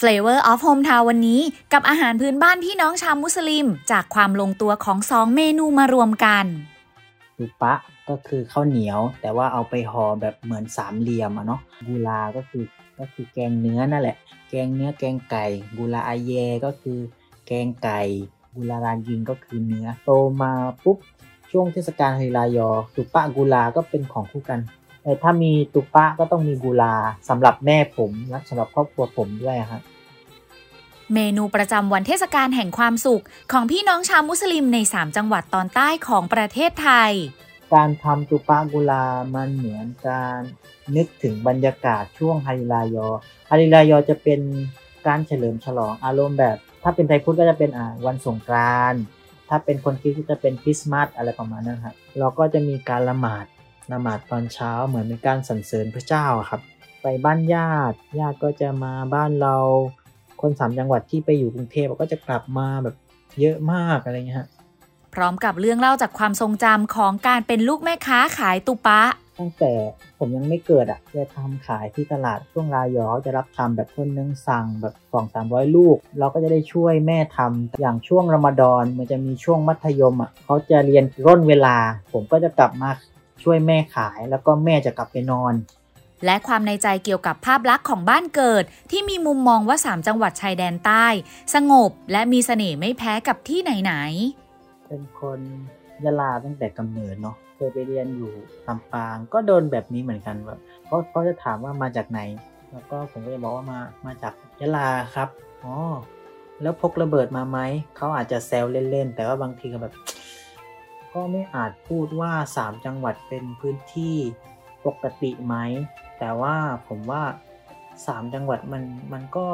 Flavor of Hometown วันนี้กับอาหารพื้นบ้านพี่น้องชาวมุสลิม จากความลงตัวของสองเมนูมารวมกันตุปะก็คือข้าวเหนียว แต่ว่าเอาไปห่อแบบเหมือนสามเหลี่ยมอะเนาะกูลาก็คือก็คือแกงเนื้อนั่นแหละ แกงเนื้อแกงไก่กูลาอาเยก็คือ แกงไก่กูลารายิงก็คือเนื้อโตมาปุ๊บช่วงเทศกาลฮิรายอตุปะกูลาก็เป็นของคู่กัน ถ้ามีตุปะก็ต้องมีกูลาสำหรับแม่ผมและสำหรับครอบครัวผมด้วยครับเมนูประจำวันเทศกาลแห่งความสุข ของพี่น้องชาวมุสลิมใน 3 จังหวัดตอนใต้ของประเทศไทย การทำตุปากุลามันเหมือนการนึกถึงบรรยากาศช่วงฮาริรายอฮาริรายอจะเป็นการเฉลิมฉลองอารมณ์แบบ ถ้าเป็นไทยพุทธก็จะเป็นอ่าวันสงกรานต์ถ้าเป็นคนคริสต์ก็จะเป็นคริสต์มาสอะไรประมาณนั้นครับเราก็จะมีการละหมาด ละหมาดตอนเช้าเหมือนเป็นการสรรเสริญพระเจ้าครับ ไปบ้านญาติ ญาติก็จะมาบ้านเรา คนสามจังหวัดที่ไปอยู่กรุงเทพก็จะกลับมาแบบเยอะมากอะไรเงี้ยฮะพร้อมกับเรื่องเล่าจากความทรงจำของการเป็นลูกแม่ค้าขายตุปะ ตั้งแต่ผมยังไม่เกิดอะจะทำขายที่ตลาดช่วงรายอจะรับทำแบบคนนึงสั่งแบบสองสามร้อยลูก เราก็จะได้ช่วยแม่ทำอย่างช่วงรอมฎอนมันจะมีช่วงมัธยมอะเขาจะเรียนร่นเวลา ผมก็จะกลับมา ช่วยแม่ขายแล้วก็แม่จะกลับไปนอน และความในใจเกี่ยวกับภาพลักษณ์ของบ้านเกิด ที่มีมุมมองว่า 3 จังหวัดชายแดนใต้ สงบและมีเสน่ห์ไม่แพ้กับที่ไหนเป็นคนยะลาตั้งแต่กำเนิดเนาะเคยไปเรียนอยู่ลำปางก็โดนแบบนี้เหมือนกันแบบเขาเขาจะถามว่ามาจากไหน แล้วก็ผมก็จะบอกว่ามามาจากยะลาครับอ๋อแล้วพกระเบิดมาไหมเขาอาจจะแซวเล่นๆแต่ว่าบางทีก็แบบ ก็ไม่อาจพูดว่า 3 จังหวัดเป็นพื้นที่ปกติไหม แต่ว่าผมว่า 3 จังหวัดมันมันก็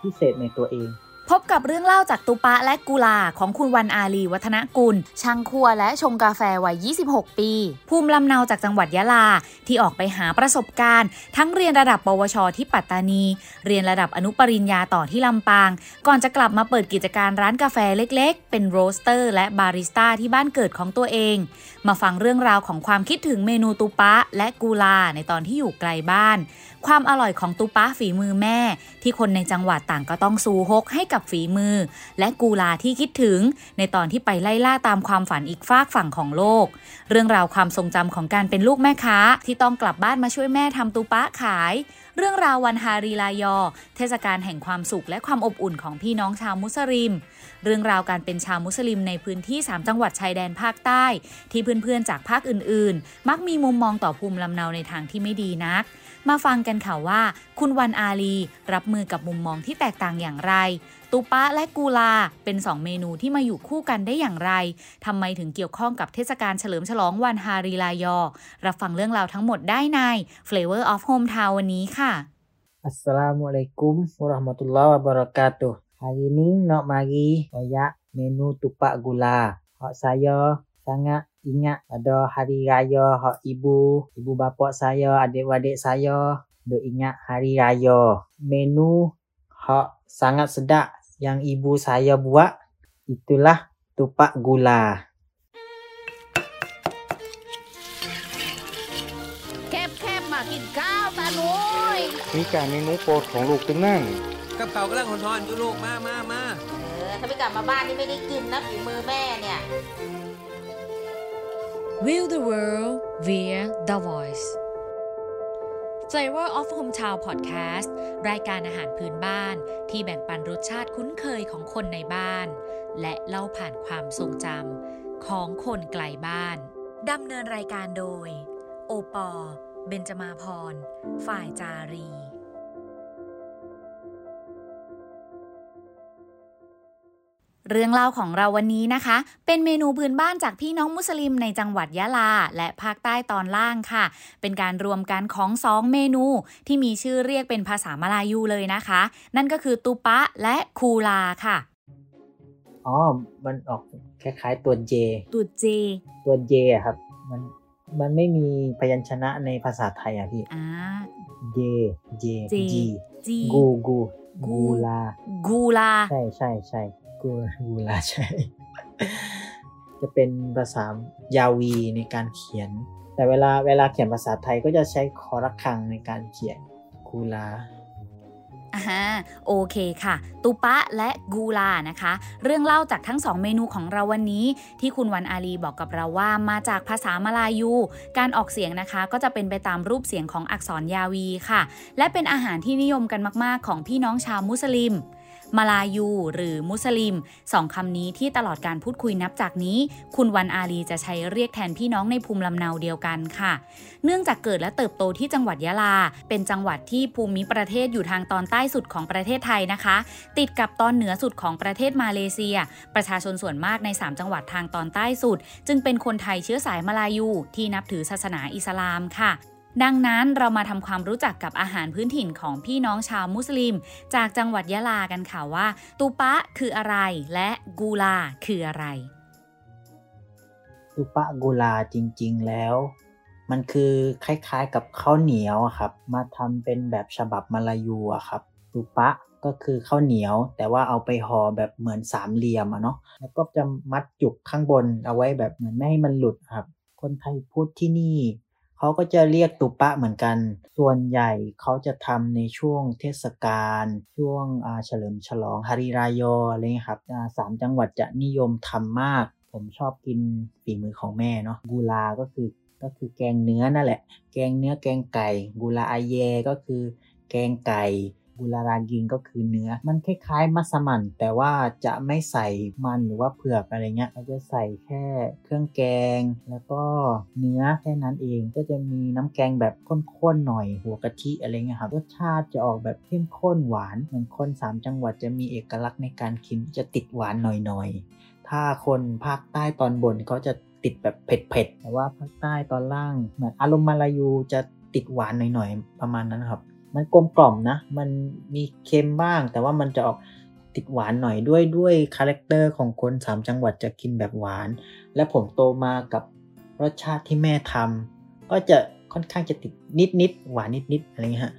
พิเศษในตัวเอง พบกับเรื่องเล่าจากตุปะและกุลาของคุณวันอาลีวัฒนกุล ช่างครัวและชงกาแฟวัย 26 ปี ภูมิลำเนาจากจังหวัดยะลา ที่ออกไปหาประสบการณ์ ทั้งเรียนระดับ ปวช ที่ปัตตานี เรียนระดับอนุปริญญาต่อที่ลำปาง ก่อนจะกลับมาเปิดกิจการร้านกาแฟเล็กๆ เป็น roaster และบาริสต้าที่บ้านเกิดของตัวเอง มาฟังเรื่องราวของความคิดถึงเมนูตุปะและกูลาในตอนที่อยู่ไกลบ้าน ความอร่อยของตุปะฝีมือแม่ ที่คนในจังหวัดต่างก็ต้องซูฮกให้กับฝีมือ และกูลาที่คิดถึง ในตอนที่ไปไล่ล่าตามความฝันอีกฝากฝั่งของโลก เรื่องราวความทรงจำของการเป็นลูกแม่ค้า ที่ต้องกลับบ้านมาช่วยแม่ทำตุปะขาย เรื่องราววันฮารีลายอ เทศกาลแห่งความสุขและความอบอุ่นของพี่น้องชาวมุสลิม เรื่องราวการเป็นชาวมุสลิมในพื้นที่ 3 จังหวัดชายแดนภาคใต้ ที่เพื่อนๆจากภาคอื่นๆ มักมีมุมมองต่อภูมิลำเนาในทางที่ไม่ดีนัก มาฟังกันค่ะว่า คุณวันอาลี รับมือกับมุมมองที่แตกต่างอย่างไร ตุปะและกูลาเป็น 2 เมนูที่มาอยู่คู่กันได้อย่างไรทำไมถึงเกี่ยวข้องกับเทศกาลเฉลิมฉลองวันฮารีลายอ รับฟังเรื่องราวทั้งหมดได้ใน Flavor of Hometown วันนี้ค่ะ Assalamualaikum warahmatullahi wabarakatuh. Hari ini nak mari koyak menu tupak gula. Hak saya sangat ingat pada hari raya hak ibu, ibu bapa saya, adik-adik saya duk ingat hari raya. Menu hak sangat sedap yang ibu saya buat itulah tupak gula. แคบแคบมากินข้าวตาหนุยมีการเมนูโปรดของลูกตึงนั่ง กับเขาวกำลังหอนๆอยู่ลูกมามามา เออถ้าไม่กลับมาบ้านนี่ไม่ได้กินนะฝีมือแม่เนี่ย Will the world via the voice Flavor of Hometown Podcast รายการอาหารพื้นบ้านที่แบ่งปันรสชาติคุ้นเคยของคนในบ้าน และเล่าผ่านความทรงจำของคนไกลบ้าน ดำเนินรายการโดย โอปอ เบญจมาพร ฝ่ายจารี เรื่องเล่าของเราวันนี้นะคะ เป็นเมนูพื้นบ้านจากพี่น้องมุสลิมในจังหวัดยะลา และภาคใต้ตอนล่างค่ะ เป็นการรวมกันของสองเมนูที่มีชื่อเรียกเป็นภาษามาลายูเลยนะคะ นั่นก็คือตุปะและคูลาค่ะอ๋อมันออกคล้ายๆตัว J ตุเจ ตัว J อะครับ มันมันไม่มีพยัญชนะในภาษาไทยอะพี่อ่า J J J G จีกูกู กู กูลา กูลา ใช่ใช่ใช่ กูกูลาใช่จะเป็นภาษายาวีในการเขียน แต่เวลาเวลาเขียนภาษาไทยก็จะใช้คอระฆังในการเขียนกูลาออ่าโอเคค่ะ ตุปะและกูลานะคะ เรื่องเล่าจากทั้งสองเมนูของเราวันนี้ ที่คุณวันอาลีบอกกับเราว่ามาจากภาษามาลายู การออกเสียงนะคะก็จะเป็นไปตามรูปเสียงของอักษรยาวีค่ะ และเป็นอาหารที่นิยมกันมาก ๆ ของพี่น้องชาวมุสลิม มาลายู หรือมุสลิมสองคำนี้ที่ตลอดการพูดคุยนับจากนี้ คุณวันอาลีจะใช้เรียกแทนพี่น้องในภูมิลำเนาเดียวกันค่ะ เนื่องจากเกิดและเติบโตที่จังหวัดยะลา เป็นจังหวัดที่ภูมิประเทศอยู่ทางตอนใต้สุดของประเทศไทยนะคะ ติดกับตอนเหนือสุดของประเทศมาเลเซีย ประชาชนส่วนมากใน 3 จังหวัดทางตอนใต้สุด จึงเป็นคนไทยเชื้อสายมาลายู ที่นับถือศาสนาอิสลามค่ะ ดังนั้นเรามาทำความรู้จักกับอาหารพื้นถิ่นของพี่น้องชาวมุสลิม จากจังหวัดยะลากันค่ะว่า ตูปะคืออะไรและกูลาคืออะไรตุปะกุลาจริง ๆ แล้ว มันคือคล้ายๆกับข้าวเหนียวครับ มาทำเป็นแบบฉบับมาลายูครับตุปะก็คือข้าวเหนียว แต่ว่าเอาไปห่อแบบเหมือนสามเหลี่ยมอะเนาะแล้วก็จะมัดจุกข้างบนเอาไว้แบบเหมือนไม่ให้มันหลุดครับ คนไทยพูดที่นี่ เขาก็จะเรียกตุปะเหมือนกัน ส่วนใหญ่เขาจะทำในช่วงเทศกาล ช่วงอาเฉลิมฉลองฮาริรายออะไรเงี้ยครับสามจังหวัดจะนิยมทำมาก ผมชอบกินฝีมือของแม่เนาะกูลาก็คือก็คือแกงเนื้อนั่นแหละ แกงเนื้อแกงไก่กูลาอาเยก็คือแกงไก่ กุลารากิงก็คือเนื้อ มันคล้ายๆมัสมั่น แต่ว่าจะไม่ใส่มันหรือว่าเผือกอะไรเงี้ยเราจะใส่แค่เครื่องแกง แล้วก็เนื้อแค่นั้นเอง ก็จะมีน้ำแกงแบบข้นๆหน่อยหัวกะทิอะไรเงี้ยครับรสชาติจะออกแบบเข้มข้นหวานเหมือนคนสามจังหวัดจะมีเอกลักษณ์ในการกินจะติดหวานหน่อยๆ ถ้าคนภาคใต้ตอนบนเขาจะติดแบบเผ็ดๆแต่ว่าภาคใต้ตอนล่างเหมือนอารมณ์มาลายูจะติดหวานหน่อยๆ ประมาณนั้นครับ มันกลมกล่อมนะ มันมีเค็มบ้าง แต่ว่ามันจะออกติดหวานหน่อยด้วยด้วย character ของคนสามจังหวัดจะกินแบบหวาน และผมโตมากับรสชาติที่แม่ทำก็จะค่อนข้างจะติดนิดนิดหวานนิดนิดอะไรเงี้ยฮะ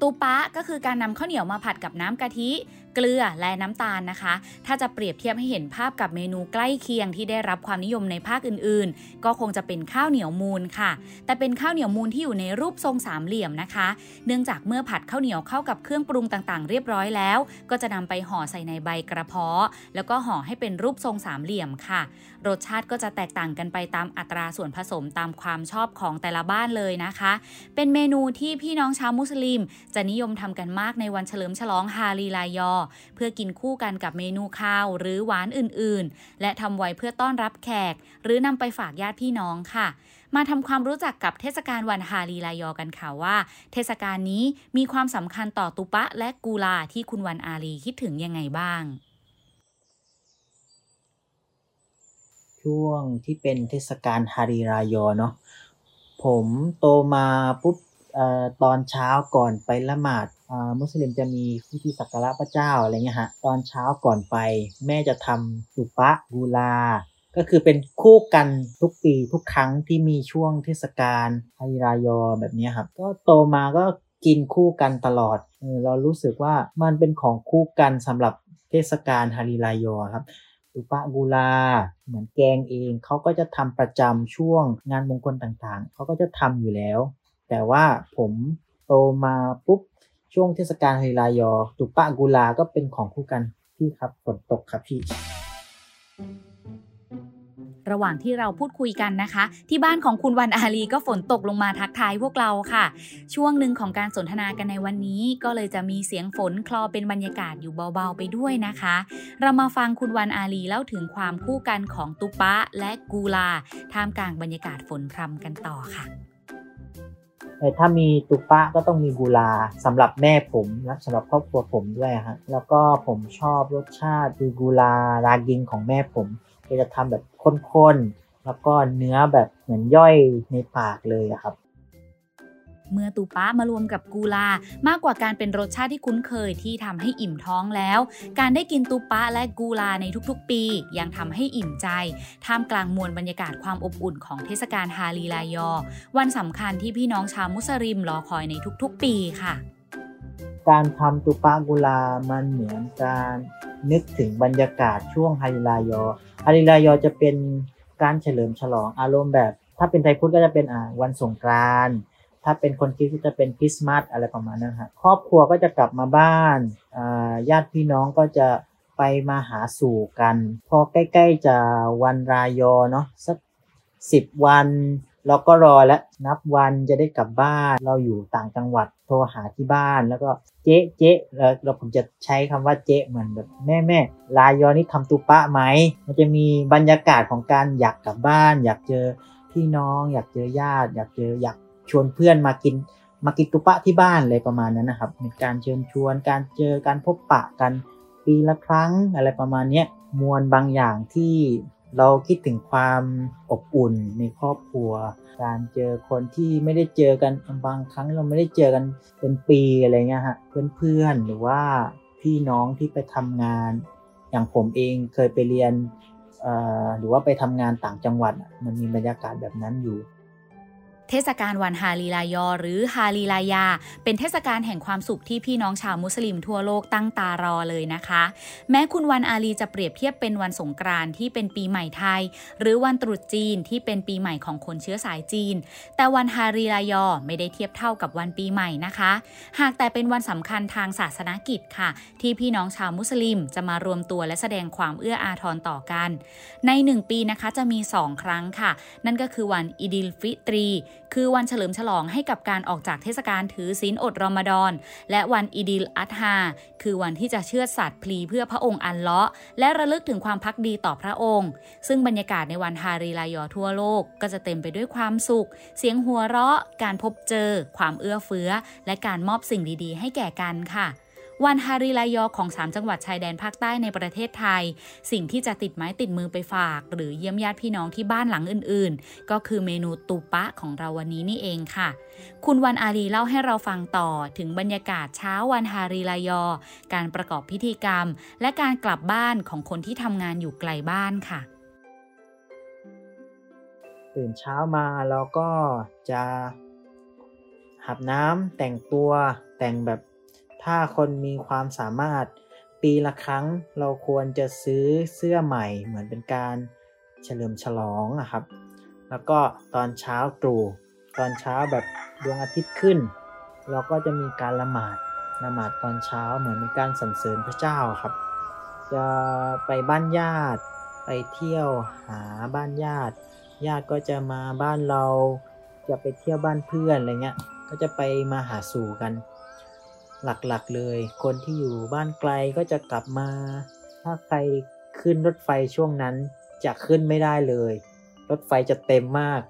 ตูปะก็คือการนำข้าวเหนียวมาผัดกับน้ำกะทิ เกลือและน้ำตาลนะคะ ถ้าจะเปรียบเทียบให้เห็นภาพกับเมนูใกล้เคียงที่ได้รับความนิยมในภาคอื่นๆ ก็คงจะเป็นข้าวเหนียวมูลค่ะ แต่เป็นข้าวเหนียวมูลที่อยู่ในรูปทรงสามเหลี่ยมนะคะ เนื่องจากเมื่อผัดข้าวเหนียวเข้ากับเครื่องปรุงต่างๆ เรียบร้อยแล้ว ก็จะนำไปห่อใส่ในใบกระเพาะ แล้วก็ห่อให้เป็นรูปทรงสามเหลี่ยมค่ะ รสชาติก็จะแตกต่างกันไปตามอัตราส่วนผสมตามความชอบของแต่ละบ้านเลยนะคะ เป็นเมนูที่พี่น้องชาวมุสลิม จะนิยมทำกันมากในวันเฉลิมฉลองฮาลีลายอเพื่อกินคู่กันกับเมนูข้าวหรือหวานอื่นๆ และทำไว้เพื่อต้อนรับแขก หรือนำไปฝากญาติพี่น้องค่ะ มาทำความรู้จักกับเทศกาลวันฮาลีลายอกันค่ะว่า เทศกาลนี้มีความสำคัญต่อตุปะและกูลาที่คุณวันอาลีคิดถึงยังไงบ้าง ช่วงที่เป็นเทศกาลฮาริรายอเนาะผมโตมาปุ๊บออตอนเช้าก่อนไปละหมาด มุสลิมจะมีพิธีสักการะพระเจ้าอะไรเงี้ยฮะตอนเช้าก่อนไป แม่จะทำสุปะกูลา ก็คือเป็นคู่กันทุกปีทุกครั้งที่มีช่วงเทศกาลฮาริรายอแบบนี้ครับ ก็โตมาก็กินคู่กันตลอดเรารู้สึกว่ามันเป็นของคู่กันสำหรับเทศกาลฮาริรายอครับอุปะกุลา เหมือนแกงเอง เขาก็จะทำประจำช่วงงานมงคลต่างๆ เขาก็จะทำอยู่แล้ว แต่ว่าผมโตมาปุ๊บ ช่วงเทศกาลฮาริรายอตุปะกุลาก็เป็นของคู่กันพี่ครับฝนตกครับพี่ ระหว่างที่เราพูดคุยกันนะคะ ที่บ้านของคุณวันอาลีก็ฝนตกลงมาทักทายพวกเราค่ะ ช่วงหนึ่งของการสนทนากันในวันนี้ ก็เลยจะมีเสียงฝนคลอเป็นบรรยากาศอยู่เบาๆไปด้วยนะคะ เรามาฟังคุณวันอาลีเล่าถึงความคู่กันของตุปะและกูลาท่ามกลางบรรยากาศฝนพรำกันต่อค่ะ ถ้ามีตุปะก็ต้องมีกุลาสำหรับแม่ผมและสำหรับครอบครัวผมด้วยฮะแล้วก็ผมชอบรสชาติคือกุลารากิงของแม่ผมก็จะทำแบบข้นๆแล้วก็เนื้อแบบเหมือนย่อยในปากเลยครับ เมื่อตูปะมารวมกับกูลา มากกว่าการเป็นรสชาติที่คุ้นเคยที่ทำให้อิ่มท้องแล้ว การได้กินตูปะและกูลาในทุกๆ ปี ยังทำให้อิ่มใจ ท่ามกลางมวลบรรยากาศความอบอุ่นของเทศกาลฮาลีลายอ วันสำคัญที่พี่น้องชาวมุสลิมรอคอยในทุกๆ ปีค่ะการทำตุปากุลา มันเหมือนการนึกถึงบรรยากาศช่วงฮาริลายอฮาริลายอจะเป็นการเฉลิมฉลองอารมณ์แบบ ถ้าเป็นไทยพุทธก็จะเป็นวันสงกรานต์ ถ้าเป็นคนคริสก็จะเป็นคริสต์มาสอะไรประมาณนั้นครับครอบครัวก็จะกลับมาบ้านญาติพี่น้องก็จะไปมาหาสู่กัน พอใกล้ๆจะวันรายอเนาะสักสิบวันเราก็รอแล้วนับวันจะได้กลับบ้านเราอยู่ต่างจังหวัดโทรหาที่บ้านแล้วก็เจ๊เจ๊แล้วเราผมจะใช้คำว่าเจ๊เหมือนแบบแม่แม่ลายอนี่ทำตุปะไหมมันจะมีบรรยากาศของการอยากกลับบ้าน อยากเจอพี่น้อง อยากเจอญาติ อยากเจออยาก ชวนเพื่อนมากินมากินตุปะที่บ้านเลยประมาณนั้นนะครับมีการเชิญชวนการเจอการพบปะกันปีละครั้งอะไรประมาณนี้มวลบางอย่างที่เราคิดถึงความอบอุ่นในครอบครัว การเจอคนที่ไม่ได้เจอกันบางครั้งเราไม่ได้เจอกันเป็นปีอะไรเงี้ยฮะเพื่อนๆหรือว่าพี่น้องที่ไปทำงาน อย่างผมเองเคยไปเรียนหรือว่าไปทำงานต่างจังหวัดมันมีบรรยากาศแบบนั้นอยู่ เทศกาลวันฮาลีลายอ หรือฮาลีลายา เป็นเทศกาลแห่งความสุขที่พี่น้องชาวมุสลิมทั่วโลกตั้งตารอเลยนะคะ แม้คุณวันอาลีจะเปรียบเทียบเป็นวันสงกรานต์ที่เป็นปีใหม่ไทย หรือวันตรุษจีนที่เป็นปีใหม่ของคนเชื้อสายจีน แต่วันฮารีรายอไม่ได้เทียบเท่ากับวันปีใหม่นะคะ หากแต่เป็นวันสำคัญทางศาสนกิจค่ะ ที่พี่น้องชาวมุสลิมจะมารวมตัวและแสดงความเอื้ออาทรต่อกัน ในหนึ่งปีนะคะจะมี 2 ครั้งค่ะ นั่นก็คือวันอิดิลฟิตรี คือวันเฉลิมฉลองให้กับการออกจากเทศกาลถือศีลอดรอมฎอน และวันอิดิลอัตฮา คือวันที่จะเชื่อสัตว์พลีเพื่อพระองค์อันเลาะ และระลึกถึงความพักดีต่อพระองค์ ซึ่งบรรยากาศในวันฮารีลายอทั่วโลกก็จะเต็มไปด้วยความสุข เสียงหัวเราะ การพบเจอ ความเอื้อเฟื้อ และการมอบสิ่งดีๆ ให้แก่กันค่ะ วันฮาริลายอของ 3 จังหวัดชายแดนภาคใต้ในประเทศไทย สิ่งที่จะติดไม้ติดมือไปฝาก หรือเยี่ยมญาติพี่น้องที่บ้านหลังอื่น ๆ ก็คือเมนูตูปะของเราวันนี้นี่เองค่ะ คุณวันอาลีเล่าให้เราฟังต่อถึงบรรยากาศเช้าวันฮาริลายอ การประกอบพิธีกรรม และการกลับบ้านของคนที่ทำงานอยู่ไกลบ้านค่ะ ตื่นเช้ามาเราก็จะหับน้ำแต่งตัวแต่งแบบ ถ้าคนมีความสามารถ ปีละครั้งเราควรจะซื้อเสื้อใหม่ เหมือนเป็นการเฉลิมฉลองอะครับ แล้วก็ตอนเช้าตรู่ตอนเช้าแบบดวงอาทิตย์ขึ้น เราก็จะมีการละหมาดละหมาดตอนเช้าเหมือนเป็นการสรรเสริญพระเจ้าครับ จะไปบ้านญาติไปเที่ยวหาบ้านญาติ ญาติก็จะมาบ้านเรา จะไปเที่ยวบ้านเพื่อนอะไรเงี้ยก็จะไปมาหาสู่กัน หลักๆเลย คนที่อยู่บ้านไกลก็จะกลับมา ถ้าใครขึ้นรถไฟช่วงนั้นจะขึ้นไม่ได้เลย รถไฟจะเต็มมาก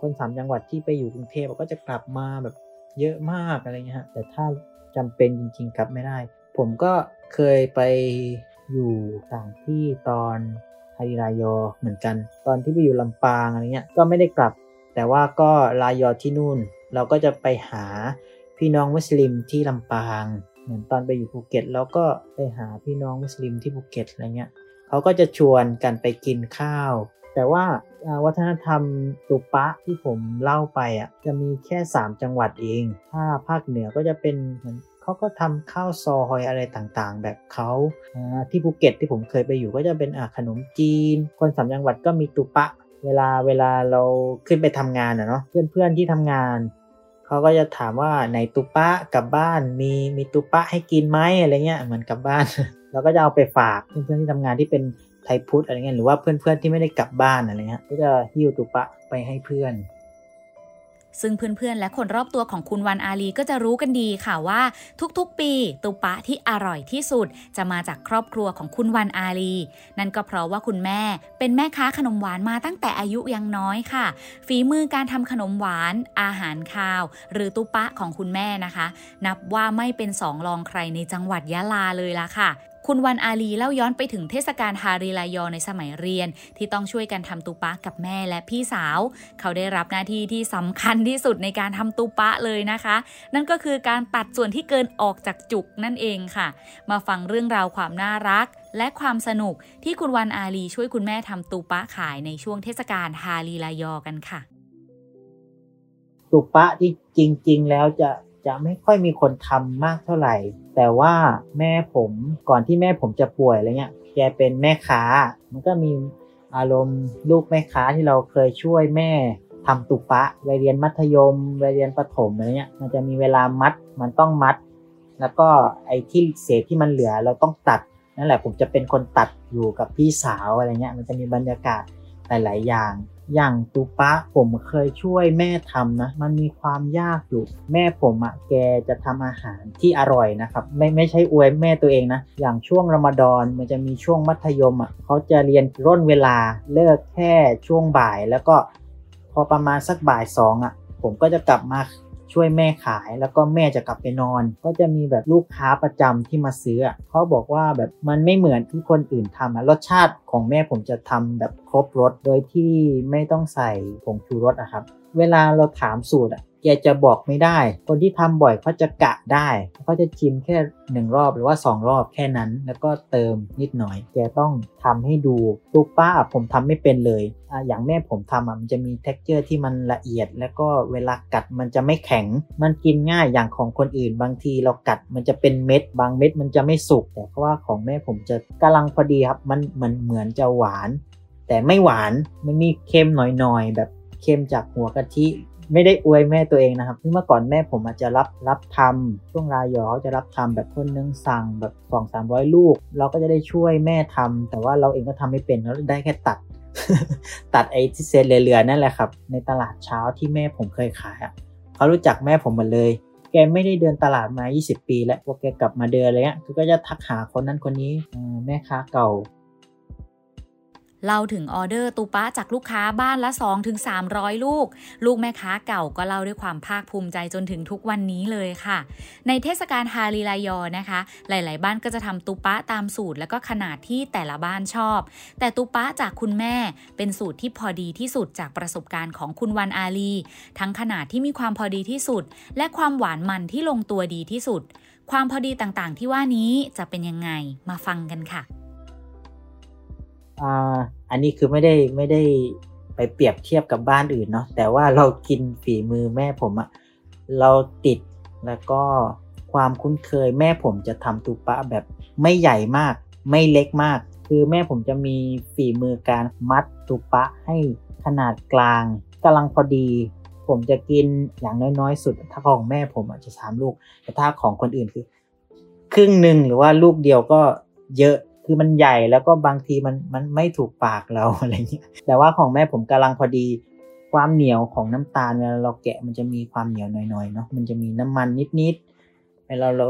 คนสามจังหวัดที่ไปอยู่กรุงเทพก็จะกลับมาแบบเยอะมากอะไรเงี้ยฮะแต่ถ้าจำเป็นจริงๆกลับไม่ได้ ผมก็เคยไปอยู่ต่างที่ตอนฮาริรายอเหมือนกัน ตอนที่ไปอยู่ลำปางอะไรเงี้ยก็ไม่ได้กลับ แต่ว่าก็รายอที่นู่น เราก็จะไปหา พี่น้องมุสลิมที่ลำปาง เหมือนตอนไปอยู่ภูเก็ตเราก็ไปหาพี่น้องมุสลิมที่ภูเก็ตอะไรเงี้ยเขาก็จะชวนกันไปกินข้าว แต่ว่าวัฒนธรรมตุปะที่ผมเล่าไปอะจะมีแค่ 3 จังหวัดเอง ถ้าภาคเหนือก็จะเป็นเหมือนเขาก็ทำข้าวซอยอะไรต่างๆ แบบเขาที่ภูเก็ตที่ผมเคยไปอยู่ก็จะเป็นขนมจีน คนสามจังหวัดก็มีตุปะ เวลาเวลาเราขึ้นไปทำงานอะเนาะเพื่อนๆที่ทำงาน เขาก็จะถามว่าไหนตุปะกลับบ้านมีมีตุปะให้กินไหมอะไรเงี้ยเหมือนกลับบ้านเราก็จะเอาไปฝากเพื่อนๆที่ทำงานที่เป็นไทยพุทธอะไรเงี้ยหรือว่าเพื่อนๆที่ไม่ได้กลับบ้านอะไรเงี้ยก็จะหิ้วตุปะไปให้เพื่อน ซึ่งเพื่อนๆ และคนรอบตัวของคุณวันอาลีก็จะรู้กันดีค่ะว่าทุกๆ ปีตุปะที่อร่อยที่สุด จะมาจากครอบครัวของคุณวันอาลี นั่นก็เพราะว่าคุณแม่เป็นแม่ค้าขนมหวานมาตั้งแต่อายุยังน้อยค่ะ ฝีมือการทำขนมหวาน อาหารคาว หรือตุปะของคุณแม่นะคะ นับว่าไม่เป็นสองรองใครในจังหวัดยะลาเลยละค่ะ คุณวันอาลีเล่าย้อนไปถึงเทศกาลฮาริลายอในสมัยเรียน ที่ต้องช่วยกันทำตุปะกับแม่และพี่สาว เขาได้รับหน้าที่ที่สำคัญที่สุดในการทำตุปะเลยนะคะ นั่นก็คือการตัดส่วนที่เกินออกจากจุกนั่นเองค่ะ มาฟังเรื่องราวความน่ารักและความสนุกที่คุณวันอาลีช่วยคุณแม่ทำตุปะขายในช่วงเทศกาลฮาริลายอกันค่ะตุปะที่จริง ๆ แล้วจะจะไม่ค่อยมีคนทำมากเท่าไหร่ แต่ว่าแม่ผมก่อนที่แม่ผมจะป่วยอะไรเงี้ย แกเป็นแม่ค้า มันก็มีอารมณ์ลูกแม่ค้าที่เราเคยช่วยแม่ทำตุปะวัยเรียนมัธยมวัยเรียนประถมอะไรเงี้ย มันจะมีเวลามัด มันต้องมัด แล้วก็ไอ้ที่เศษที่มันเหลือเราต้องตัด นั่นแหละผมจะเป็นคนตัดอยู่กับพี่สาวอะไรเงี้ย มันจะมีบรรยากาศหลาย ๆ อย่าง อย่างตุปะผมเคยช่วยแม่ทำนะ มันมีความยากอยู่ แม่ผมอะ่ะแกจะทำอาหารที่อร่อยนะครับ ไม่ไม่ใช่อวยแม่ตัวเองนะ อย่างช่วงรอมฎอนมันจะมีช่วงมัธยมอะ่ะเขาจะเรียนร่นเวลาเลิกแค่ช่วงบ่ายแล้วก็พอประมาณสักบ่ายสองอะผมก็จะกลับมา ช่วยแม่ขายแล้วก็แม่จะกลับไปนอน ก็จะมีแบบลูกค้าประจำที่มาซื้อเขาบอกว่าแบบมันไม่เหมือนที่คนอื่นทำรสชาติของแม่ผมจะทำแบบครบรสโดยที่ไม่ต้องใส่ผงชูรสอะครับ เวลาเราถามสูตรอะ แกจะบอกไม่ได้ คนที่ทำบ่อยเขาจะกะได้เขาจะชิมแค่หนึ่งรอบหรือว่าสองรอบแค่นั้น แล้วก็เติมนิดหน่อย แกต้องทำให้ดูตุป้าผมทำไม่เป็นเลยอย่างแม่ผมทำมันจะมี texture ที่มันละเอียด แล้วก็เวลากัดมันจะไม่แข็ง มันกินง่ายอย่างของคนอื่น บางทีเรากัดมันจะเป็นเม็ด บางเม็ดมันจะไม่สุก แต่เพราะว่าของแม่ผมจะกำลังพอดีครับ มันเหมือนเหมือนจะหวาน แต่ไม่หวาน มันมีเค็มหน่อยๆแบบเค็มจากหัวกะทิ ไม่ได้อวยแม่ตัวเองนะครับเมื่อก่อนแม่ผมอาจจะรับรับทำช่วงรายอจะรับทำแบบคนนึงสั่งแบบสองสามร้อยลูก เราก็จะได้ช่วยแม่ทำแต่ว่าเราเองก็ทำไม่เป็นเราได้แค่ตัด ตัดไอ้ที่เศษเหลือๆนั่นแหละครับ ในตลาดเช้าที่แม่ผมเคยขายอะเขารู้จักแม่ผมหมดเลยแกไม่ได้เดินตลาดมา 20 ปี แล้วพอแกกลับมาเดินอะไรเงี้ยก็จะทักหาคนนั้นคนนี้แม่ค้าเก่า เล่าถึงออเดอร์ตูปะจากลูกค้าบ้านละ 2-300 ลูก ลูกแม่ค้าเก่าก็เล่าด้วยความภาคภูมิใจจนถึงทุกวันนี้เลยค่ะ ในเทศกาลฮาลีลายอนะคะ หลาย ๆ บ้านก็จะทำตูปะตามสูตรและก็ขนาดที่แต่ละบ้านชอบ แต่ตูปะจากคุณแม่เป็นสูตรที่พอดีที่สุดจากประสบการณ์ของคุณวันอาลี ทั้งขนาดที่มีความพอดีที่สุด และความหวานมันที่ลงตัวดีที่สุด ความพอดีต่าง ๆ ที่ว่านี้จะเป็นยังไงมาฟังกันค่ะ อ่าอันนี้คือไม่ได้ไม่ได้ไปเปรียบเทียบกับบ้านอื่นเนาะแต่ว่าเรากินฝีมือแม่ผมอะเราติดแล้วก็ความคุ้นเคยแม่ผมจะทำตุปะแบบไม่ใหญ่มาก ไม่เล็กมาก คือแม่ผมจะมีฝีมือการมัดตุปะให้ขนาดกลางกำลังพอดี ผมจะกินอย่างน้อยๆ สุด ถ้าของแม่ผมอาจจะสามลูก แต่ถ้าของคนอื่นคือ ครึ่งหนึ่งหรือว่าลูกเดียวก็เยอะ คือมันใหญ่แล้วก็บางทีมันมันไม่ถูกปากเราอะไรเงี้ยแต่ว่าของแม่ผมกำลังพอดีความเหนียวของน้ำตาลเวลาเราแกะมันจะมีความเหนียวหน่อยๆเนาะมันจะมีน้ำมันนิดๆเวลาเรา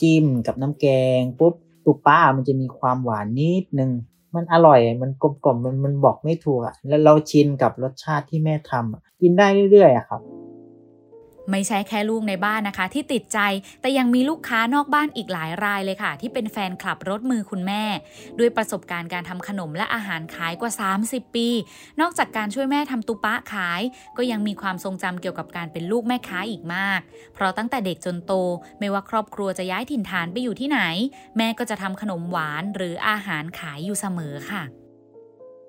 จิ้มกับน้ำแกงปุ๊บตุป้ามันจะมีความหวานนิดนึงมันอร่อยมันกลมกล่อมมันมันบอกไม่ถูกอะแล้วเราชินกับรสชาติที่แม่ทำกินได้เรื่อยๆอะครับ ไม่ใช่แค่ลูกในบ้านนะคะ ที่ติดใจ แต่ยังมีลูกค้านอกบ้านอีกหลายรายเลยค่ะ ที่เป็นแฟนคลับรถมือคุณแม่ ด้วยประสบการณ์การทำขนมและอาหารขายกว่า 30 ปี นอกจากการช่วยแม่ทำตุปะขาย ก็ยังมีความทรงจำเกี่ยวกับการเป็นลูกแม่ค้าอีกมาก เพราะตั้งแต่เด็กจนโต ไม่ว่าครอบครัวจะย้ายถิ่นฐานไปอยู่ที่ไหน แม่ก็จะทำขนมหวานหรืออาหารขายอยู่เสมอค่ะ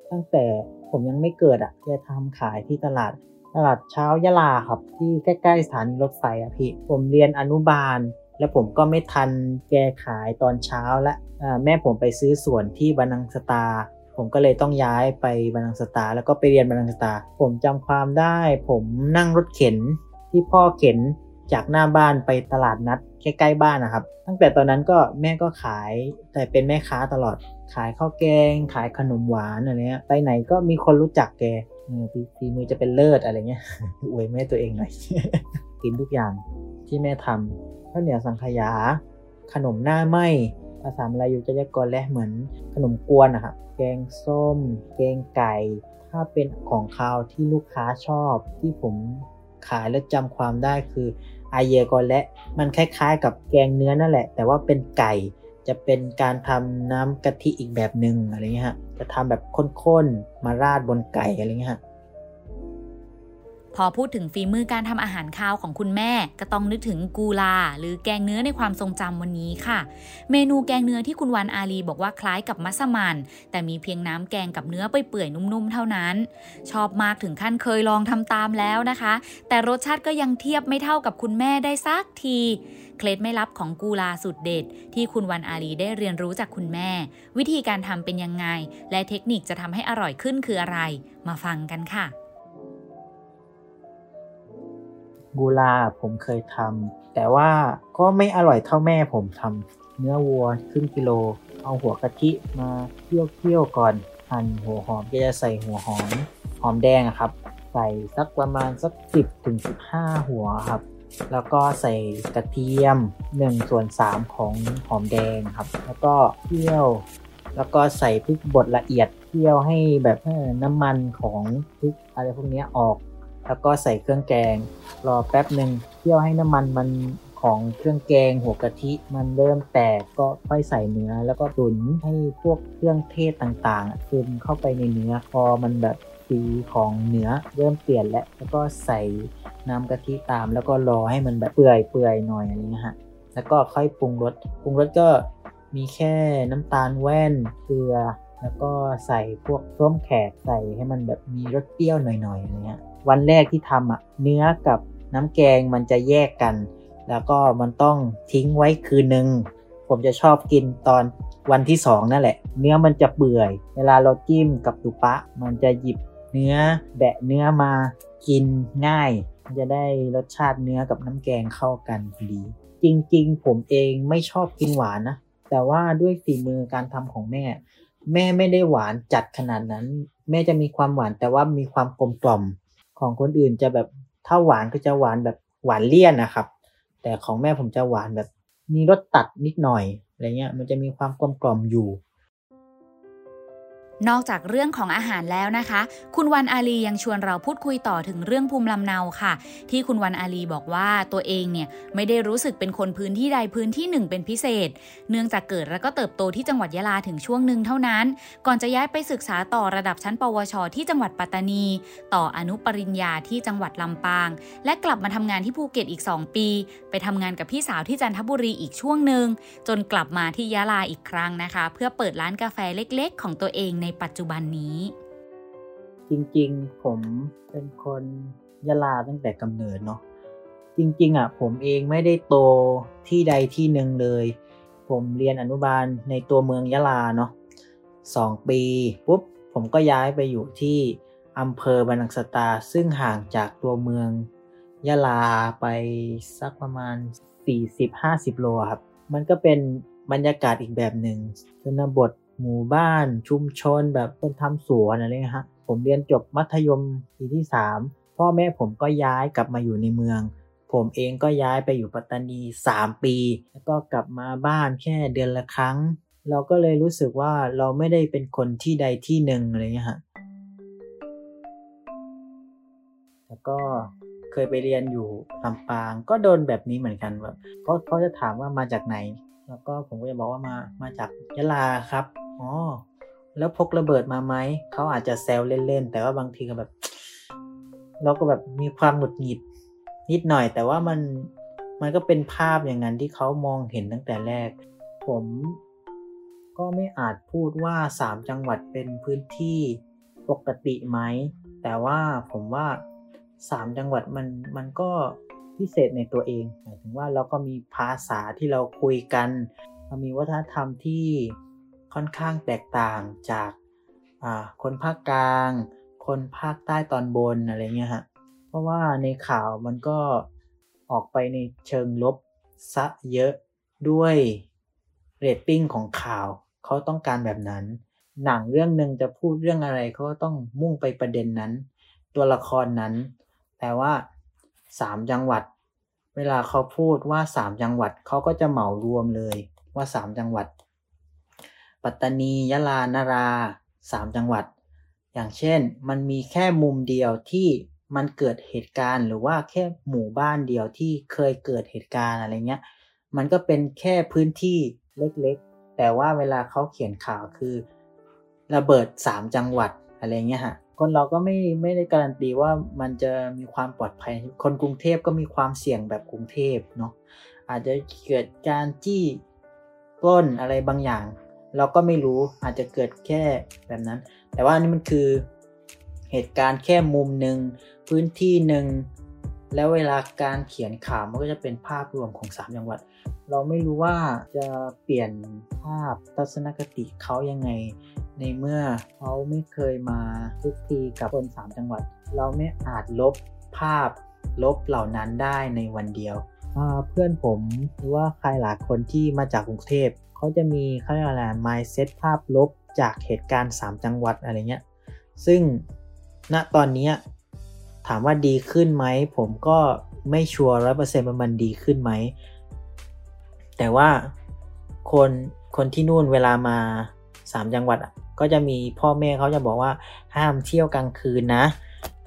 ตั้งแต่ผมยังไม่เกิดอะแกทำขายที่ตลาด ตลาดเช้ายะลาครับ ที่ใกล้ๆสถานีรถไฟอะพี่ ผมเรียนอนุบาล แล้วผมก็ไม่ทันแกขายตอนเช้าและแม่ผมไปซื้อส่วนที่บันังสตา ผมก็เลยต้องย้ายไปบันังสตา แล้วก็ไปเรียนบันังสตา ผมจำความได้ ผมนั่งรถเข็นที่พ่อเข็นจากหน้าบ้านไปตลาดนัดใกล้ๆบ้านนะครับ ตั้งแต่ตอนนั้นก็แม่ก็ขายแต่เป็นแม่ค้าตลอด ขายข้าวแกง ขายขนมหวานอะไรเงี้ยไปไหนก็มีคนรู้จักแก ฝีมือจะเป็นเลิศอะไรเงี้ยอวยแม่ตัวเองหน่อย กินทุกอย่างที่แม่ทำข้าวเหนียวสังขยา ขนมหน้าไหมภาษามาลายูจะเรียกกอนแลเหมือนขนมกวนนะครับแกงส้ม แกงไก่ ถ้าเป็นของคาวที่ลูกค้าชอบที่ผมขายแล้วจำความได้คือไอเยกอนและมันคล้ายๆ กับแกงเนื้อนั่นแหละ แต่ว่าเป็นไก่ จะเป็นการทำน้ำกะทิอีกแบบหนึ่งอะไรเงี้ยฮะจะทำแบบข้นๆมาราดบนไก่อะไรเงี้ยฮะพอพูดถึงฝีมือการทำอาหารข้าวของคุณแม่ ก็ต้องนึกถึงกูลา หรือแกงเนื้อในความทรงจำวันนี้ค่ะ เมนูแกงเนื้อที่คุณวันอาลีบอกว่าคล้ายกับมัสมันแต่มีเพียงน้ำแกงกับเนื้อเปื่อยๆนุ่มๆเท่านั้น ชอบมากถึงขั้นเคยลองทำตามแล้วนะคะ แต่รสชาติก็ยังเทียบไม่เท่ากับคุณแม่ได้สักที เคล็ดไม่ลับของกูลาสุดเด็ด ที่คุณวันอาลีได้เรียนรู้จากคุณแม่ วิธีการทำเป็นยังไง และเทคนิคจะทำให้อร่อยขึ้นคืออะไร มาฟังกันค่ะกุลาผมเคยทำแต่ว่าก็ไม่อร่อยเท่าแม่ผมทำเนื้อวัวครึ่งกิโล เอาหัวกะทิมาเคี่ยวเคี่ยวก่อน หั่นหัวหอมก็จะใส่หัวหอมหอมแดงครับ ใส่สักประมาณสัก 10ถึง15 หัวครับ แล้วก็ใส่กระเทียม1ส่วน3ของหอมแดงครับ แล้วก็เคี่ยว แล้วก็ใส่พริกบดละเอียดเคี่ยวให้แบบน้ำมันของพริกอะไรพวกนี้ออก แล้วก็ใส่เครื่องแกง รอแป๊บหนึ่งเคี่ยวให้น้ำมันมันของเครื่องแกงหัวกะทิมันเริ่มแตกก็ค่อยใส่เนื้อ แล้วก็ตุ๋นให้พวกเครื่องเทศต่างๆซึมเข้าไปในเนื้อพอมันแบบสีของเนื้อเริ่มเปลี่ยนแล้วแล้วก็ใส่ น้ำกะทิตามแล้วก็รอให้มันแบบเปื่อยเปื่อยหน่อยอะไรเงี้ยฮะแล้วก็ค่อยปรุงรสปรุงรสก็มีแค่น้ำตาลแว่นเกลือ แล้วก็ใส่พวกส้มแขกใส่ให้มันแบบมีรสเปรี้ยวหน่อยๆอะไรเงี้ยวันแรกที่ทำอะเนื้อกับน้ำแกงมันจะแยกกัน แล้วก็มันต้องทิ้งไว้คืนหนึ่งผมจะชอบกินตอนวันที่สองนั่นแหละ เนื้อมันจะเปื่อย เวลาเราจิ้มกับตุปะ มันจะหยิบเนื้อแบะเนื้อมากินง่าย จะได้รสชาติเนื้อกับน้ำแกงเข้ากันพอดี จริงๆ ผมเองไม่ชอบกินหวานนะ แต่ว่าด้วยฝีมือการทำของแม่ แม่ไม่ได้หวานจัดขนาดนั้น แม่จะมีความหวานแต่ว่ามีความกลมกล่อมของคนอื่นจะแบบถ้าหวานก็จะหวานแบบหวานเลี่ยนนะครับ แต่ของแม่ผมจะหวานแบบมีรสตัดนิดหน่อยอะไรเงี้ย มันจะมีความกลมกล่อมอยู่ นอกจากเรื่องของอาหารแล้วนะคะ คุณวันอาลียังชวนเราพูดคุยต่อถึงเรื่องภูมิลำเนาค่ะ ที่คุณวันอาลีบอกว่าตัวเองเนี่ยไม่ได้รู้สึกเป็นคนพื้นที่ใดพื้นที่หนึ่งเป็นพิเศษ เนื่องจากเกิดแล้วก็เติบโตที่จังหวัดยะลาถึงช่วงหนึ่งเท่านั้น ก่อนจะย้ายไปศึกษาต่อระดับชั้น ปวช ที่จังหวัดปัตตานี ต่ออนุปริญญาที่จังหวัดลำปาง และกลับมาทำงานที่ภูเก็ตอีก 2 ปี ไปทำงานกับพี่สาวที่จันทบุรีอีกช่วงหนึ่งจนกลับมาที่ยะลาอีกครั้งนะคะ เพื่อเปิดร้านกาแฟเล็ก ๆ ของตัวเองในปัจจุบันนี้ จริงๆ ผมเป็นคนยะลาตั้งแต่กำเนิดเนาะจริงๆอะผมเองไม่ได้โตที่ใดที่หนึ่งเลย ผมเรียนอนุบาลในตัวเมืองยะลาเนาะสองปีปุ๊บผมก็ย้ายไปอยู่ที่อำเภอบรรนังสตา ซึ่งห่างจากตัวเมืองยะลาไปสักประมาณ 40-50 โลครับ มันก็เป็นบรรยากาศอีกแบบหนึ่งชนบท หมู่บ้านชุมชนแบบคนทำสวนอะไรเงี้ยฮะผมเรียนจบมัธยมปีที่ 3 พ่อแม่ผมก็ย้ายกลับมาอยู่ในเมือง ผมเองก็ย้ายไปอยู่ปัตตานี 3 ปี แล้วก็กลับมาบ้านแค่เดือนละครั้ง เราก็เลยรู้สึกว่าเราไม่ได้เป็นคนที่ใดที่หนึ่งอะไรเงี้ยฮะแล้วก็เคยไปเรียนอยู่ลำปางก็โดนแบบนี้เหมือนกันแบบเขาเขาจะถามว่ามาจากไหน แล้วก็ผมก็จะบอกว่ามามาจากยะลาครับ อ๋อ แล้วพกระเบิดมาไหม เขาอาจจะแซวเล่นๆ แต่ว่าบางทีก็แบบ เราก็แบบมีความหงุดหงิด นิดหน่อย แต่ว่ามัน มันก็เป็นภาพอย่างนั้นที่เขามองเห็นตั้งแต่แรก ผมก็ไม่อาจพูดว่าสามจังหวัดเป็นพื้นที่ปกติไหม แต่ว่าผมว่าสามจังหวัดมันมันก็พิเศษในตัวเองหมายถึงว่าเราก็มีภาษาที่เราคุยกัน เรามีวัฒนธรรมที่ ค่อนข้างแตกต่างจากคนภาคกลาง คนภาคใต้ตอนบนอะไรเงี้ยฮะ เพราะว่าในข่าวมันก็ออกไปในเชิงลบซะเยอะด้วยเรตติ้งของข่าวเขาต้องการแบบนั้น หนังเรื่องหนึ่งจะพูดเรื่องอะไรเขาก็ต้องมุ่งไปประเด็นนั้น ตัวละครนั้น แต่ว่าสามจังหวัด เวลาเขาพูดว่าสามจังหวัดเขาก็จะเหมารวมเลยว่าสามจังหวัด ปัตตานียะลานาราสามจังหวัด อย่างเช่นมันมีแค่มุมเดียวที่มันเกิดเหตุการณ์ หรือว่าแค่หมู่บ้านเดียวที่เคยเกิดเหตุการณ์อะไรเงี้ยมันก็เป็นแค่พื้นที่เล็กๆ แต่ว่าเวลาเขาเขียนข่าวคือ ระเบิดสามจังหวัดอะไรเงี้ยฮะคนเราก็ไม่ไม่ได้การันตีว่ามันจะมีความปลอดภัย คนกรุงเทพก็มีความเสี่ยงแบบกรุงเทพเนาะอาจจะเกิดการจี้ปล้นอะไรบางอย่าง เราก็ไม่รู้อาจจะเกิดแค่แบบนั้น แต่ว่านี่มันคือเหตุการณ์แค่มุมหนึ่งพื้นที่หนึ่งแล้วเวลาการเขียนข่าวมันก็จะเป็นภาพรวมของ 3 จังหวัด เราไม่รู้ว่าจะเปลี่ยนภาพทัศนคติเขายังไง ในเมื่อเขาไม่เคยมาทุกทีกับคน 3 จังหวัด เราไม่อาจลบภาพลบเหล่านั้นได้ในวันเดียว เพื่อนผมหรือว่าใครหลายคนที่มาจากกรุงเทพ เขาจะมีเขาเรียกอะไร mindset ภาพลบจากเหตุการณ์ 3 จังหวัดอะไรเงี้ย ซึ่งณตอนนี้ถามว่าดีขึ้นไหม ผมก็ไม่ชัวร์ร้อยเปอร์เซ็นต์มันดีขึ้นไหม แต่ว่าคนคนที่นู่นเวลามาสามจังหวัดก็จะมีพ่อแม่เขาจะบอกว่าห้ามเที่ยวกลางคืนนะ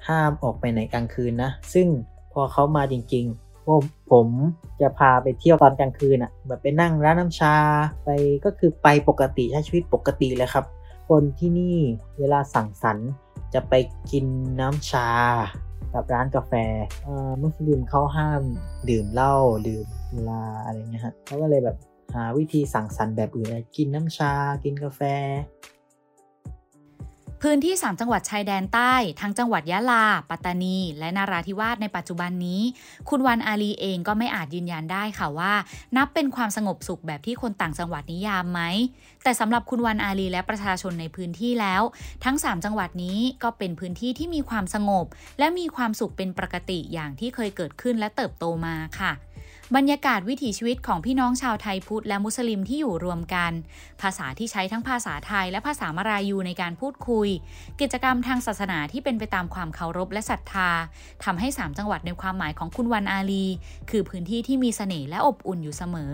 ห้ามออกไปไหนกลางคืนนะ ซึ่งพอเขามาจริง ๆ ผมผมจะพาไปเที่ยวตอนกลางคืนอะ่ะแบบไปนั่งร้านน้ำชาไปก็คือไปปกติใช้ชีวิตปกติเลยครับ คนที่นี่เวลาสั่งสรรค์จะไปกินน้ำชากับร้านกาแฟมุสลิมเขาห้ามดื่มเหล้าดื่มเวลาอะไรเงี้ยฮะเขาก็เลยแบบหาวิธีสั่งสรรค์แบบอื่นกินน้ำชา กินกาแฟ พื้นที่ 3 จังหวัดชายแดนใต้ ทั้งจังหวัดยะลา ปัตตานี และนาราธิวาสในปัจจุบันนี้ คุณวันอาลีเองก็ไม่อาจยืนยันได้ค่ะว่า นับเป็นความสงบสุขแบบที่คนต่างจังหวัดนิยามไหม แต่สำหรับคุณวันอาลีและประชาชนในพื้นที่แล้ว ทั้ง 3 จังหวัดนี้ก็เป็นพื้นที่ที่มีความสงบ และมีความสุขเป็นปกติอย่างที่เคยเกิดขึ้นและเติบโตมาค่ะ บรรยากาศวิถีชีวิตของพี่น้องชาวไทยพุทธและมุสลิมที่อยู่รวมกัน ภาษาที่ใช้ทั้งภาษาไทยและภาษามารายูในการพูดคุย กิจกรรมทางศาสนาที่เป็นไปตามความเคารพและศรัทธาทำให้ 3 จังหวัดในความหมายของคุณวันอาลี คือพื้นที่ที่มีเสน่ห์และอบอุ่นอยู่เสมอ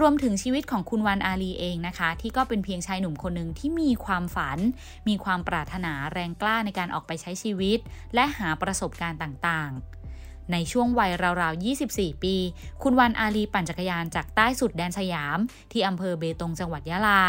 รวมถึงชีวิตของคุณวันอาลีเองนะคะ ที่ก็เป็นเพียงชายหนุ่มคนหนึ่งที่มีความฝัน มีความปรารถนาแรงกล้าในการออกไปใช้ชีวิต และหาประสบการณ์ต่างๆ ในช่วงวัยราวๆ 24 ปี คุณวันอาลีปั่นจักรยานจากใต้สุดแดนสยาม ที่อำเภอเบตงจังหวัดยะลา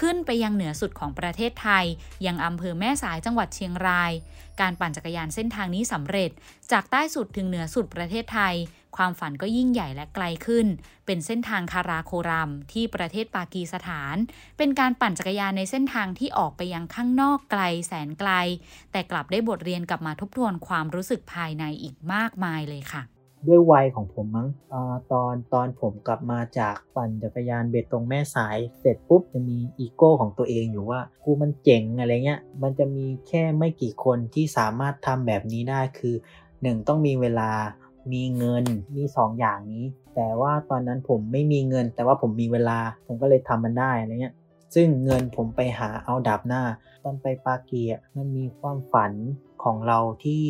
ขึ้นไปยังเหนือสุดของประเทศไทย ยังอำเภอแม่สายจังหวัดเชียงราย การปั่นจักรยานเส้นทางนี้สำเร็จ จากใต้สุดถึงเหนือสุดประเทศไทย ความฝันก็ยิ่งใหญ่และไกลขึ้น เป็นเส้นทางคาราโครัมที่ประเทศปากีสถาน เป็นการปั่นจักรยานในเส้นทางที่ออกไปยังข้างนอกไกลแสนไกล แต่กลับได้บทเรียนกลับมาทบทวนความรู้สึกภายในอีกมากมายเลยค่ะด้วยวัยของผมมั้งอตอนตอนผมกลับมาจากปั่นจักรยานเบตงแม่สาย เสร็จปุ๊บจะมีอีโก้ของตัวเองอยู่ว่ากูมันเจ๋งอะไรเงี้ย มันจะมีแค่ไม่กี่คนที่สามารถทำแบบนี้ได้คือหนึ่งต้องมีเวลา มีเงินมี2ออย่างนี้ แต่ว่าตอนนั้นผมไม่มีเงิน แต่ว่าผมมีเวลา ผมก็เลยทำมันได้อะไรเงี้ยซึ่งเงินผมไปหาเอาดับหน้า ตอนไปปากีอะมันมีความฝันของเราที่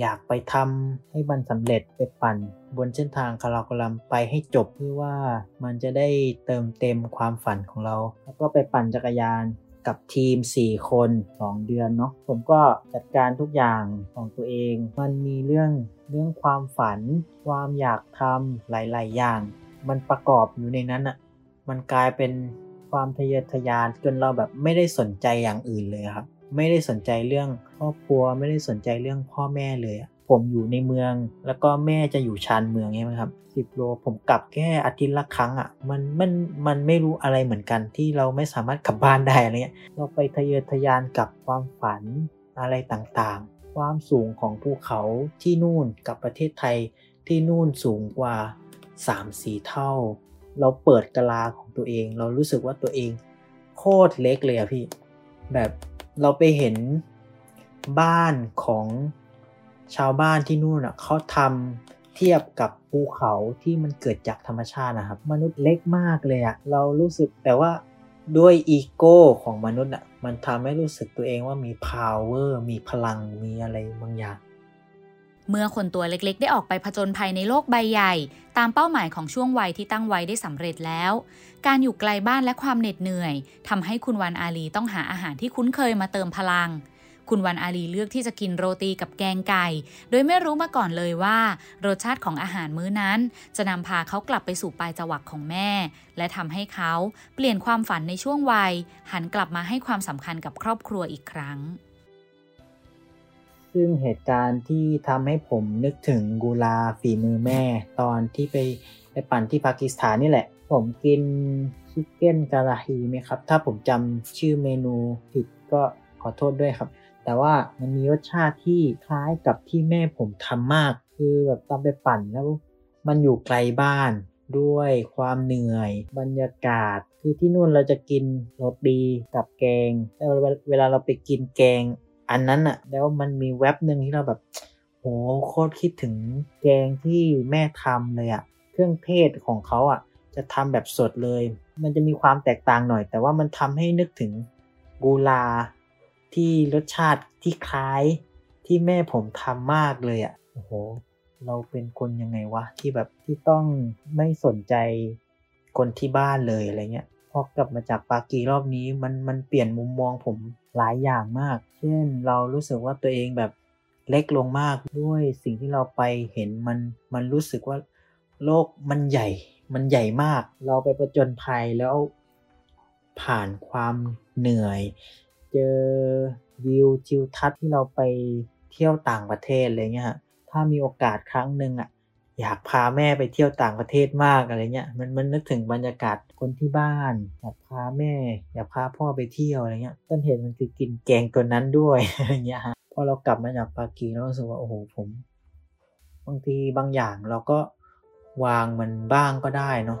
อยากไปทำให้มันสำเร็จไปปั่น บนเส้นทางคาราโกลัมไปให้จบเพื่อว่ามันจะได้เติมเต็มความฝันของเรา แล้วก็ไปปั่นจักรยาน กับทีม 4 คน 2 เดือนเนาะผมก็จัดการทุกอย่างของตัวเอง มันมีเรื่องเรื่องความฝัน ความอยากทำหลาย ๆ อย่าง มันประกอบอยู่ในนั้นอะ่ะมันกลายเป็นความทะเยอทะยานจนเราแบบไม่ได้สนใจอย่างอื่นเลยครับ ไม่ได้สนใจเรื่องครอบครัว ไม่ได้สนใจเรื่องพ่อแม่เลยอะ ผมอยู่ในเมือง แล้วก็แม่จะอยู่ชานเมืองใช่ไหมครับสิบโลผมกลับแค่อาทิตย์ละครั้งอะ่ะมันมันมันไม่รู้อะไรเหมือนกันที่เราไม่สามารถกลับบ้านได้อะไรเงี้ยเราไปทะเยอทะยานกับความฝันอะไรต่างๆ ความสูงของภูเขาที่นู่นกับประเทศไทยที่นู่นสูงกว่า 3-4 เท่า เราเปิดกะลาของตัวเอง เรารู้สึกว่าตัวเองโคตรเล็กเลยอะพี่ แบบเราไปเห็นบ้านของ ชาวบ้านที่นู่นอะเขาทำเทียบกับภูเขาที่มันเกิดจากธรรมชาตินะครับ มนุษย์เล็กมากเลยอะเรารู้สึกแต่ว่าด้วยอีโก้ของมนุษย์อะมันทำให้รู้สึกตัวเองว่ามี power มีพลังมีอะไรบางอย่าง เมื่อคนตัวเล็กๆ ได้ออกไปผจญภัยในโลกใบใหญ่ ตามเป้าหมายของช่วงวัยที่ตั้งไว้ได้สำเร็จแล้ว การอยู่ไกลบ้านและความเหน็ดเหนื่อยทำให้คุณวันอาลีต้องหาอาหารที่คุ้นเคยมาเติมพลัง คุณวันอาลีเลือกที่จะกินโรตีกับแกงไก่ โดยไม่รู้มาก่อนเลยว่า รสชาติของอาหารมื้อนั้น จะนำพาเขากลับไปสู่ปลายจวักของแม่ และทำให้เขาเปลี่ยนความฝันในช่วงวัย หันกลับมาให้ความสำคัญกับครอบครัวอีกครั้ง ซึ่งเหตุการณ์ที่ทำให้ผมนึกถึงกูลาฝีมือแม่ ตอนที่ไปไปปั่นที่ปากีสถานนี่แหละ ผมกินชิคเก้นกาลาฮีไหมครับ ถ้าผมจำชื่อเมนูผิดก็ขอโทษด้วยครับ แต่ว่ามันมีรสชาติที่คล้ายกับที่แม่ผมทำมาก คือแบบตอนไปปั่นแล้ว มันอยู่ไกลบ้านด้วยความเหนื่อยบรรยากาศ คือที่นู่นเราจะกินโรตีกับแกงแต่เวลาเราไปกินแกง อันนั้นอะแล้วมันมีแว็บหนึ่งที่เราแบบโหโหโคตรคิดถึงแกงที่แม่ทำเลยอะเครื่องเทศของเขาอะจะทำแบบสดเลย มันจะมีความแตกต่างหน่อย แต่ว่ามันทำให้นึกถึงกูลา ที่รสชาติที่คล้ายที่แม่ผมทำมากเลยอะโอ้โห เราเป็นคนยังไงวะ ที่แบบที่ต้องไม่สนใจคนที่บ้านเลยอะไรเงี้ยพอกลับมาจากปากีรอบนี้มันมันเปลี่ยนมุมมองผมหลายอย่างมาก เช่นเรารู้สึกว่าตัวเองแบบเล็กลงมากด้วยสิ่งที่เราไปเห็นมันมันรู้สึกว่าโลกมันใหญ่ มันใหญ่มาก เราไปประจนภัยแล้วผ่านความเหนื่อย เจอวิวทิวทัศน์ที่เราไปเที่ยวต่างประเทศอะไรเงี้ยถ้ามีโอกาสครั้งหนึ่งอะอยากพาแม่ไปเที่ยวต่างประเทศมากอะไรเงี้ยมันมันนึกถึงบรรยากาศคนที่บ้านอยากพาแม่ อยากพาพ่อไปเที่ยวอะไรเงี้ยต้นเหตุมันคือกินแกงตัวนั้นด้วยอะไรเงี้ยฮะพอเรากลับมาจากปากีเรารู้สึกว่าโอ้โหผม บางทีบางอย่างเราก็วางมันบ้างก็ได้เนาะ